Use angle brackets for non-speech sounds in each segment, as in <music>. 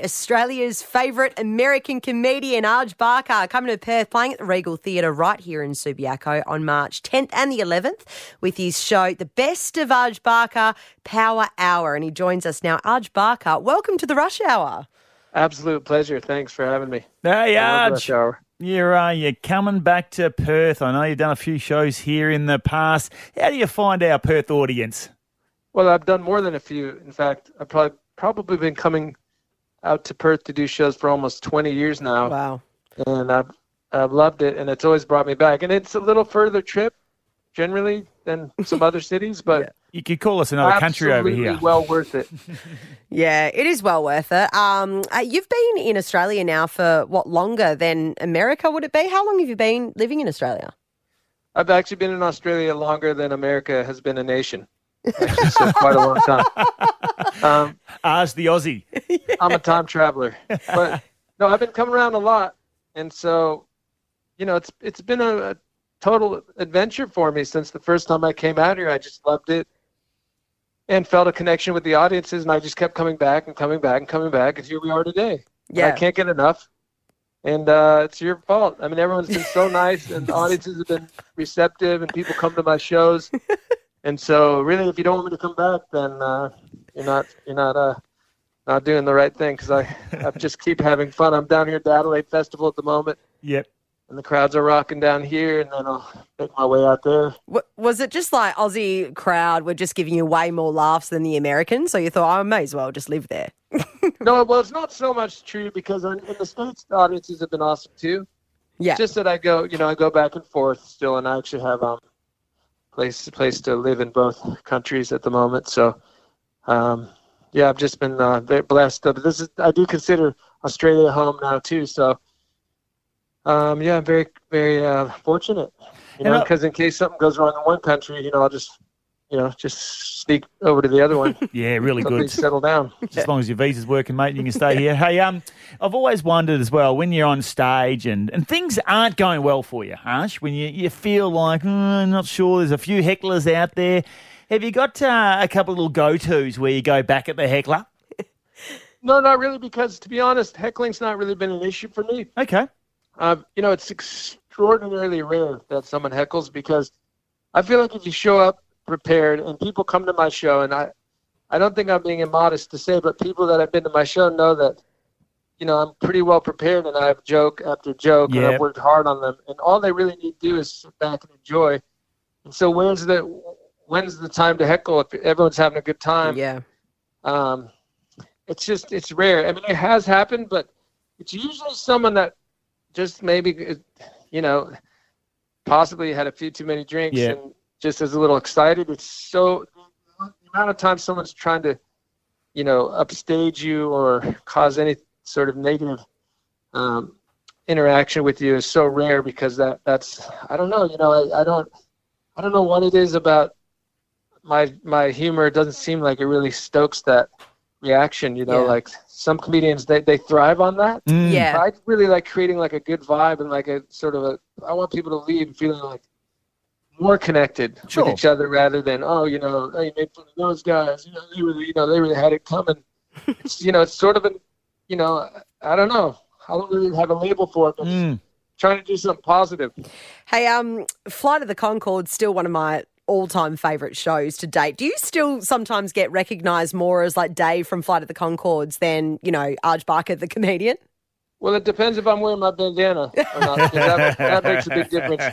Australia's favourite American comedian, Arj Barker, coming to Perth, playing at the Regal Theatre right here in Subiaco on March 10th and the 11th with his show, The Best of Arj Barker Power Hour. And he joins us now. Arj Barker, welcome to the Rush Hour. Absolute pleasure. Thanks for having me. Hey, Arj. Rush Hour. You're, uh, you're coming back to Perth. I know you've done a few shows here in the past. How do you find our Perth audience? Well, I've done more than a few. In fact, I've probably probably been coming out to Perth to do shows for almost 20 years now, Wow. and I've I've loved it, and it's always brought me back. And it's a little further trip generally than <laughs> some other cities, but You could call us another country over here. well worth it. <laughs> Yeah, it is well worth it. Um, uh, you've been in Australia now for what longer than America would it be? How long have you been living in Australia? I've actually been in Australia longer than America has been a nation. Actually, so quite a long time. Um, Arj the Aussie. I'm a time traveler. But no, I've been coming around a lot, and so you know, it's it's been a, a total adventure for me since the first time I came out here. I just loved it and felt a connection with the audiences, and I just kept coming back and coming back and coming back, and here we are today. And I can't get enough. And uh, it's your fault. I mean, everyone's been so nice, and the <laughs> audiences have been receptive, and people come to my shows. And so, really, if you don't want me to come back, then uh, you're not you're not uh, not doing the right thing. Because I I <laughs> just keep having fun. I'm down here at the Adelaide Festival at the moment, Yep. and the crowds are rocking down here, and then I'll make my way out there. W- was it just like Aussie crowd were just giving you way more laughs than the Americans? So you thought, I may as well just live there. <laughs> No, well, it's <laughs> not so much true because in, in the states, the audiences have been awesome too. Yeah. It's just that I go, you know, I go back and forth still, and I actually have um place place to live in both countries at the moment. So, um, yeah, I've just been uh, very blessed. But this is I do consider Australia home now too. So, um, yeah, I'm very very uh, fortunate. You know, because in case something goes wrong in one country, you know, I'll just you know just sneak over to the other one. <laughs> Yeah, really good. settle down. As long as your visa's working, mate, you can stay here. Hey, um, I've always wondered as well when you're on stage and, and things aren't going well for you, Harsh, when you, you feel like, "Hmm, I'm not sure, there's a few hecklers out there. Have you got uh, a couple of little go tos where you go back at the heckler? <laughs> No, not really, because to be honest, heckling's not really been an issue for me. Okay. Uh, you know, it's extraordinarily rare that someone heckles because I feel like if you show up prepared and people come to my show, and I, I don't think I'm being immodest to say, but people that have been to my show know that, you know, I'm pretty well prepared and I have joke after joke and I've worked hard on them, and all they really need to do is sit back and enjoy. And so when's the when's the time to heckle if everyone's having a good time? yeah. um, it's just it's rare. I mean, it has happened, but it's usually someone that just maybe you know possibly had a few too many drinks Yeah. and just is a little excited. It's so the amount of time someone's trying to you know upstage you or cause any sort of negative um, interaction with you is so rare because that that's I don't know. You know, I, I don't I don't know what it is about my my humor it doesn't seem like it really stokes that reaction you know Yeah. like some comedians they, they thrive on that Mm. Yeah. i really like creating like a good vibe and like a sort of a i want people to leave feeling like more connected Sure. with each other rather than oh you know oh, you made fun of those guys you know they really you know they really had it coming <laughs> it's you know it's sort of an you know i don't know i don't really have a label for it but Mm. trying to do something positive Hey, um, Flight of the Conchords still one of my all-time favorite shows to date. Do you still sometimes get recognised more as like Dave from Flight of the Conchords than you know Arj Barker the comedian? Well, it depends if I'm wearing my bandana or not. that, that makes a big difference.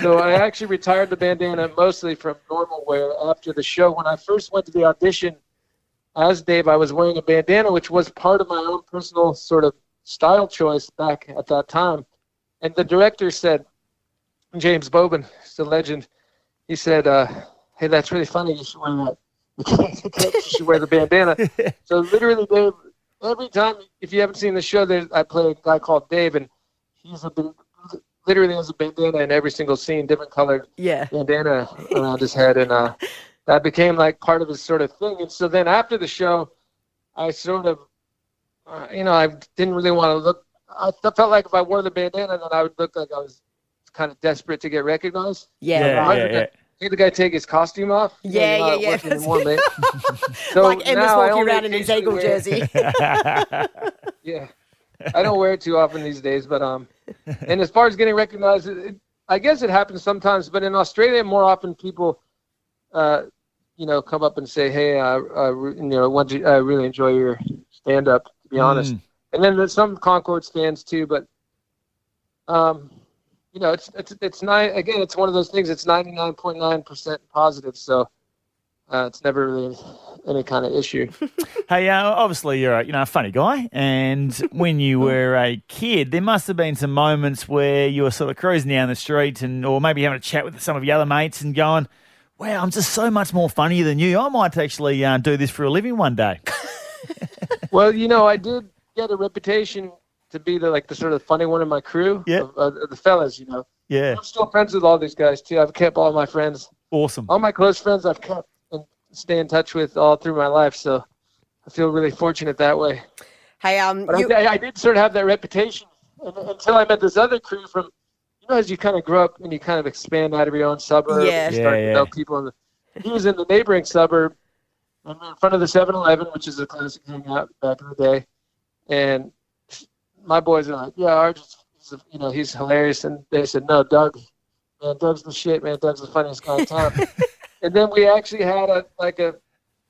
So I actually retired the bandana mostly from normal wear after the show. When I first went to the audition as Dave, I was wearing a bandana, which was part of my own personal sort of style choice back at that time. And the director said, James Bobin, he's a legend. He said, uh, "Hey, that's really funny. You should wear that. <laughs> you should wear the bandana." <laughs> so literally, Dave, every time, if you haven't seen the show, there I play a guy called Dave, and he's a ban- literally has a bandana in every single scene, different colored Yeah. bandana around his head, and uh, that became like part of his sort of thing. And so then after the show, I sort of, uh, you know, I didn't really want to look. I felt like if I wore the bandana, then I would look like I was kind of desperate to get recognized. Yeah. Yeah, yeah, yeah. Hey, the guy take his costume off. Yeah, you're not yeah, yeah. anymore, <laughs> so like Emma's walking around in his Eagle wear- jersey. <laughs> Yeah, I don't wear it too often these days, but um, and as far as getting recognized, it, it, I guess it happens sometimes. But in Australia, more often people, uh, you know, come up and say, "Hey, I, I you know, want to, I really enjoy your stand up." To be honest, Mm. and then there's some Concord fans too, but um, you know, it's it's it's nine again. It's one of those things. It's ninety nine point nine percent positive, so uh, it's never really any kind of issue. <laughs> Hey, uh, obviously you're a you know a funny guy, and when you <laughs> were a kid, there must have been some moments where you were sort of cruising down the street, and or maybe having a chat with some of your other mates, and going, "Wow, I'm just so much more funnier than you. I might actually uh, do this for a living one day." <laughs> Well, you know, I did get a reputation to be the like the sort of funny one in my crew. Yeah. Of, uh, the fellas, you know. Yeah, I'm still friends with all these guys too. I've kept all my friends, awesome. all my close friends. I've kept and stay in touch with all through my life. So I feel really fortunate that way. hey, um, But you, I, I did sort of have that reputation until I met this other crew from. You know, as you kind of grow up and you kind of expand out of your own suburb, Yeah. you start Yeah, to know yeah. people. In the, he was in the neighboring suburb, and we're in front of the 7-Eleven, which is a classic hangout back in the day. And my boys are like, "Yeah, Arj, is- he's a, you know, he's hilarious." And they said, "No, Doug, man, Doug's the shit, man. Doug's the funniest guy in town." <laughs> and then we actually had a like a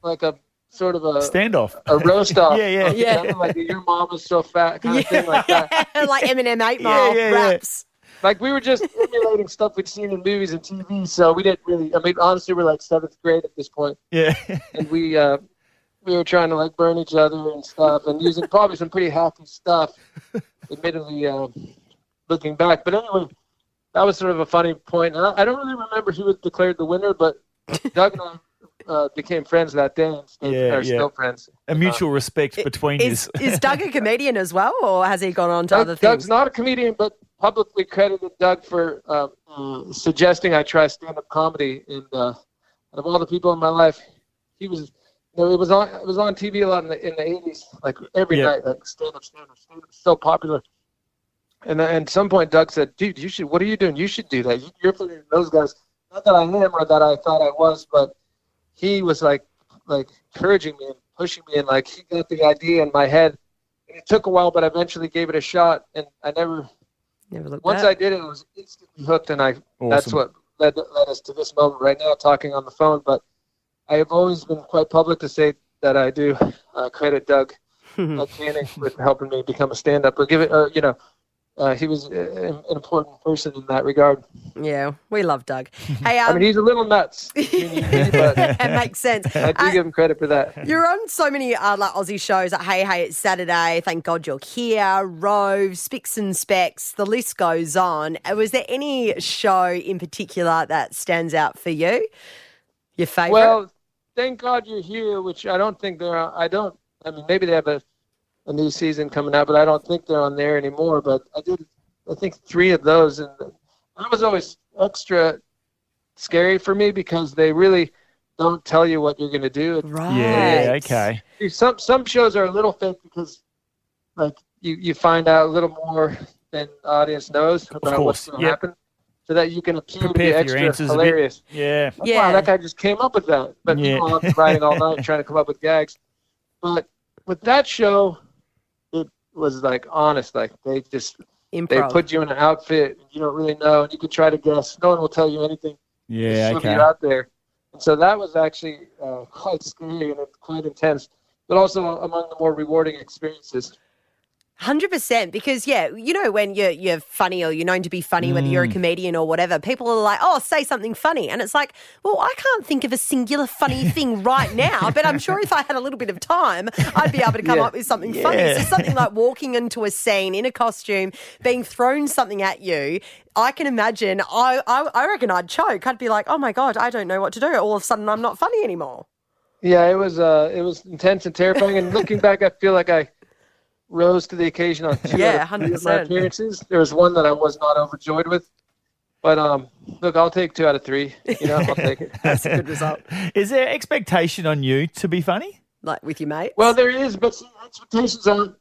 like a sort of a Standoff. a roast off. <laughs> Yeah, yeah. of Yeah. something Like your mom is so fat, kind of thing like that. <laughs> like Eminem Eight Yeah, Mile yeah, yeah. raps. Like we were just emulating stuff we'd seen in movies and TV, so we didn't really. I mean, honestly, we're like seventh grade at this point, Yeah, and we uh, we were trying to like burn each other and stuff, and using probably some pretty hacky stuff. <laughs> Admittedly, um, looking back, but anyway, that was sort of a funny point. And I, I don't really remember who was declared the winner, but <laughs> Doug and I uh, became friends that day, and stayed, Yeah, are yeah. still friends. a mutual respect between you. Is is Doug a <laughs> comedian as well, or has he gone on to Doug, other things? Doug's not a comedian, but publicly credited Doug for uh, uh, suggesting I try stand-up comedy. And uh, out of all the people in my life, he was. You know, it was on. It was on TV a lot in the in the eighties, like every Yeah. night, like stand-up, stand-up, stand-up. So popular. And then at some point, Doug said, "Dude, you should. What are you doing? You should do that. You- You're funnier than those guys. Not that I am or that I thought I was, but he was like, like encouraging me and pushing me, and like he got the idea in my head. And it took a while, but I eventually gave it a shot, and I never. Never looked Once back. I did it, I was instantly hooked, and I. That's what led led us to this moment right now, talking on the phone. But I have always been quite public to say that I do uh, credit Doug <laughs> Canning with helping me become a stand-up. Or give it, or you know, uh, he was uh, an important person in that regard. Yeah, we love Doug. <laughs> Hey, um, I mean, he's a little nuts, <laughs> it makes sense. I do Uh, give him credit for that. You're on so many uh, like Aussie shows like Hey Hey It's Saturday, Thank God You're Here, Rove, Spicks and Specs, the list goes on. Uh, Was there any show in particular that stands out for you? Your favourite? Well, thank God you're here, which I don't think they're. on- I don't. I mean, maybe they have a, a new season coming out, but I don't think they're on there anymore. But I did, I think three of those, and that was always extra scary for me because they really don't tell you what you're going to do. right. yeah, okay. Some some shows are a little fake because, like, you you find out a little more than the audience knows about course, what's going to yep. happen, so that you can appear to be Prepare your extra answers a bit. hilarious. Yeah, Like, Yeah. Wow, that guy just came up with that. But Yeah. meanwhile, I'm writing all night <laughs> trying to come up with gags. But with that show, it was like honest. Like they just they put you in an outfit and you don't really know, and you can try to guess. No one will tell you anything. yeah, Just shove okay. you out there. And so that was actually uh, <laughs> quite scary and quite intense, but also among the more rewarding experiences. Hundred percent, because yeah, you know when you're you're funny or you're known to be funny, whether you're a comedian or whatever, people are like, "Oh, say something funny," and it's like, "Well, I can't think of a singular funny <laughs> thing right now, but I'm sure if I had a little bit of time, I'd be able to come Yeah. up with something funny." So something like walking into a scene in a costume, being thrown something at you. I can imagine. I, I I reckon I'd choke. I'd be like, "Oh my god, I don't know what to do." All of a sudden, I'm not funny anymore. Yeah, it was uh, it was intense and terrifying. And looking back, I feel like I rose to the occasion on <laughs> two Yeah, out of three of my appearances. There was one that I was not overjoyed with, but um, look, I'll take two out of three. You know, I'll take it. <laughs> That's a good result. Is there expectation on you to be funny? Like with your mate. Well, there is, but see, expectations aren't.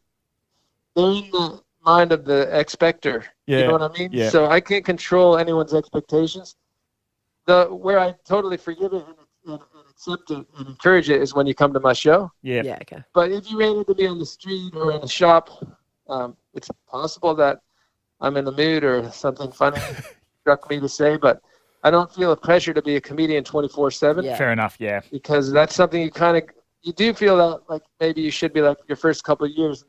They're in the mind of the expector. Yeah, You know what I mean? yeah. So I can't control anyone's expectations. the where I totally forgive it accept it and encourage it is when you come to my show. Yeah. Yeah, okay. But if you ran into me on the street or in a shop, um, it's possible that I'm in the mood or something funny <laughs> struck me to say. But I don't feel a pressure to be a comedian 24 seven Yeah. Fair enough. Yeah. because that's something you kind of you do feel that like maybe you should be like your first couple of years.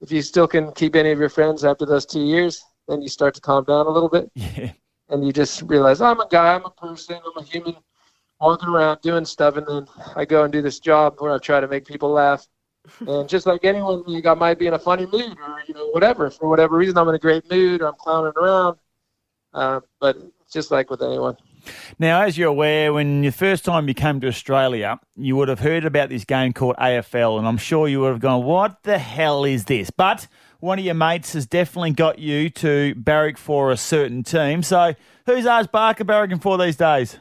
If you still can keep any of your friends after those two years, then you start to calm down a little bit <laughs> Yeah. and you just realize I'm a guy, I'm a person, I'm a human walking around doing stuff, and then I go and do this job where I try to make people laugh. <laughs> and just like anyone, like I might be in a funny mood or you know whatever for whatever reason, I'm in a great mood or I'm clowning around. Uh, but just like with anyone. Now, as you're aware, when the first time you came to Australia, you would have heard about this game called AFL, and I'm sure you would have gone, "What the hell is this?" But one of your mates has definitely got you to barrack for a certain team. So, who's Arj Barker barracking for these days?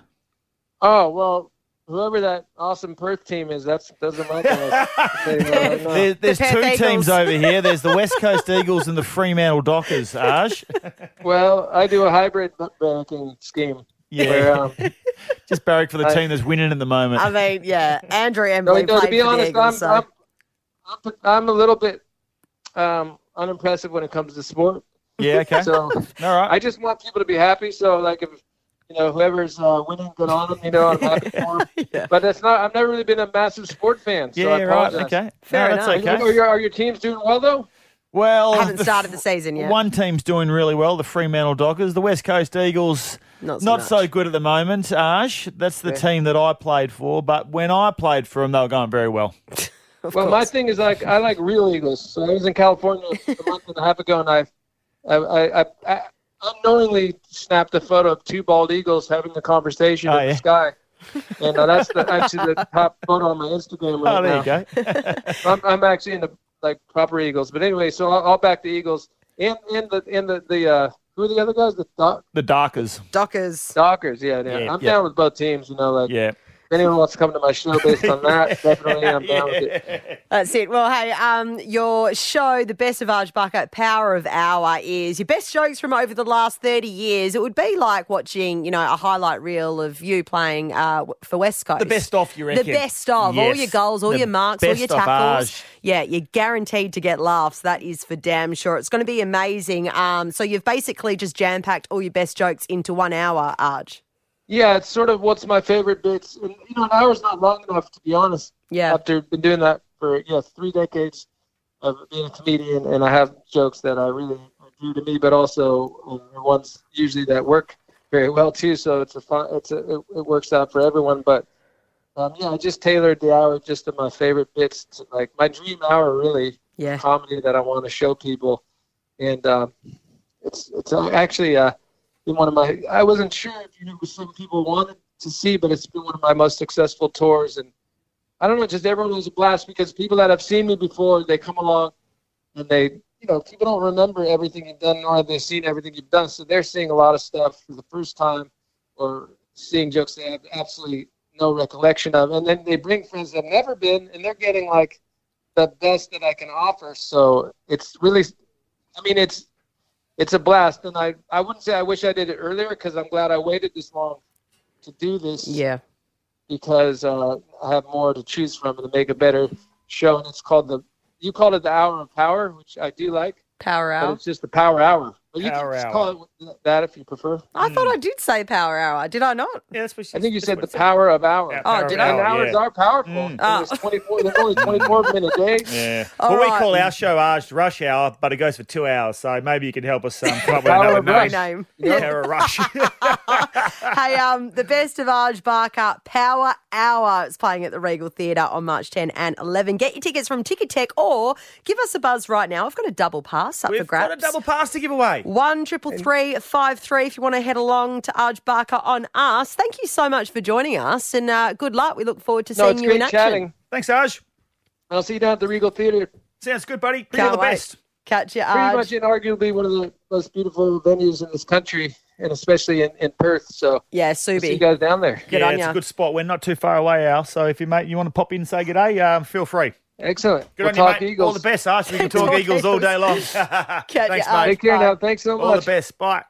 Oh well, whoever that awesome Perth team is, that's those are my guys. <laughs> I'll tell you that right now. There, there's Perth two Eagles. teams over here. There's the West Coast Eagles and the Fremantle Dockers. Arj, <laughs> Well, I do a hybrid banking scheme. Where, yeah, um, <laughs> just barrack for the I- team that's winning at the moment. I mean, yeah, Andrew and no, Embley no, to be honest, Eagles, I'm, so- I'm, I'm, I'm a little bit um, unimpressive when it comes to sport. yeah, okay, So all right. I just want people to be happy. So like if you know whoever's uh, winning, good on them. You know, I'm happy for 'em. <laughs> Yeah. But that's not. I've never really been a massive sport fan. So yeah, I right. Okay, Fair no, that's enough. okay. Are your, are your teams doing well though? Well, haven't the- started the season yet. One team's doing really well, the Fremantle Dockers. The West Coast Eagles, Not so not so good at the moment. Ash, that's the team that I played for. But when I played for them, they were going very well. <laughs> Of well, my thing is like I like real eagles. So I was in California a month and a half ago, and I, I, I, I, I unknowingly snapped a photo of two bald eagles having a conversation Oh, in yeah. the sky. <laughs> And uh, that's the, actually the top photo on my Instagram right Oh, there now. you go. <laughs> I'm, I'm actually in the like proper Eagles, but anyway, so I'll, I'll back the Eagles and and the and the the uh, who are the other guys? The Do- the Dockers. Dockers. Dockers. Yeah, yeah. Yeah, I'm yeah. down with both teams. You know, like Yeah. If anyone wants to come to my show based on that, <laughs> definitely I'm down with it. That's it. Well, hey, um, your show, The Best of Arj Barker, Power of Hour, is your best jokes from over the last 30 years. It would be like watching, you know, a highlight reel of you playing uh, for West Coast. The best off, you are kidding. The best of. All your goals, all The your marks, all your tackles. Arj. Yeah, you're guaranteed to get laughs. That is for damn sure. It's going to be amazing. Um, so you've basically just jam packed all your best jokes into one hour, Arj. Yeah, it's sort of what's my favorite bits. And, you know, an hour's not long enough to be honest. Yeah. After been doing that for yeah three decades of being a comedian, and I have jokes that I really are to me, but also uh, ones usually that work very well too. So it's a fun. It's a it, it works out for everyone. But um, yeah, I just tailored the hour just to my favorite bits. To, like my dream hour, really Yeah. comedy that I want to show people, and um, it's it's actually uh, been one of my. I wasn't sure if you know, some people wanted to see, but it's been one of my most successful tours, and I don't know, just everyone was a blast because people that have seen me before, they come along, and they, you know, people don't remember everything you've done, nor have they seen everything you've done, so they're seeing a lot of stuff for the first time, or seeing jokes they have absolutely no recollection of, and then they bring friends that have never been, and they're getting like the best that I can offer. So it's really, I mean, it's it's a blast, and I I wouldn't say I wish I did it earlier because I'm glad I waited this long to do this Yeah. because uh, I have more to choose from to make a better show, and it's called the you called it the Hour of Power, which I do like, Power but hour. it's just the Power Hour. But you Power can just Hour. call it that if you prefer. I thought I did say power hour. Did I not? Yeah, that's what she, I think you said the Power of Hour. Yeah, Oh, did I? and Hour, hours yeah. are powerful. Mm. Oh. There's 24. There's only 24 <laughs> minute day. Yeah. All well, we call our show Arj Rush Hour, but it goes for two hours. So maybe you can help us um, come up with another of name. Great name. Power Rush. <laughs> <laughs> hey, um, the best of Arj Barker Power Hour is playing at the Regal Theatre on March 10 and 11. Get your tickets from Ticketek or give us a buzz right now. I've got a double pass up for We've grabs. got a double pass to give away. One triple three five three. If you want to head along to Arj Barker on us, thank you so much for joining us, and uh, good luck. We look forward to No, seeing it's you in action. chatting. Thanks, Arj. I'll see you down at the Regal Theater. Sounds good, buddy. Bring Can't all the wait. best. Catch you, Pretty much, much, inarguably, one of the most beautiful venues in this country, and especially in, in Perth. So Yeah, I'll see you Subi. guys down there. Good yeah, on it's ya. a good spot. We're not too far away, Al. So if you mate, you want to pop in and say good day, um, feel free. Excellent. Good we'll on you, talk mate. Eagles. All the best, Arj. We can talk Talk <laughs> Eagles all day long. Catch <laughs> Thanks, ya, Arj. mate. Take care Bye. now. Thanks so much. All the best. Bye.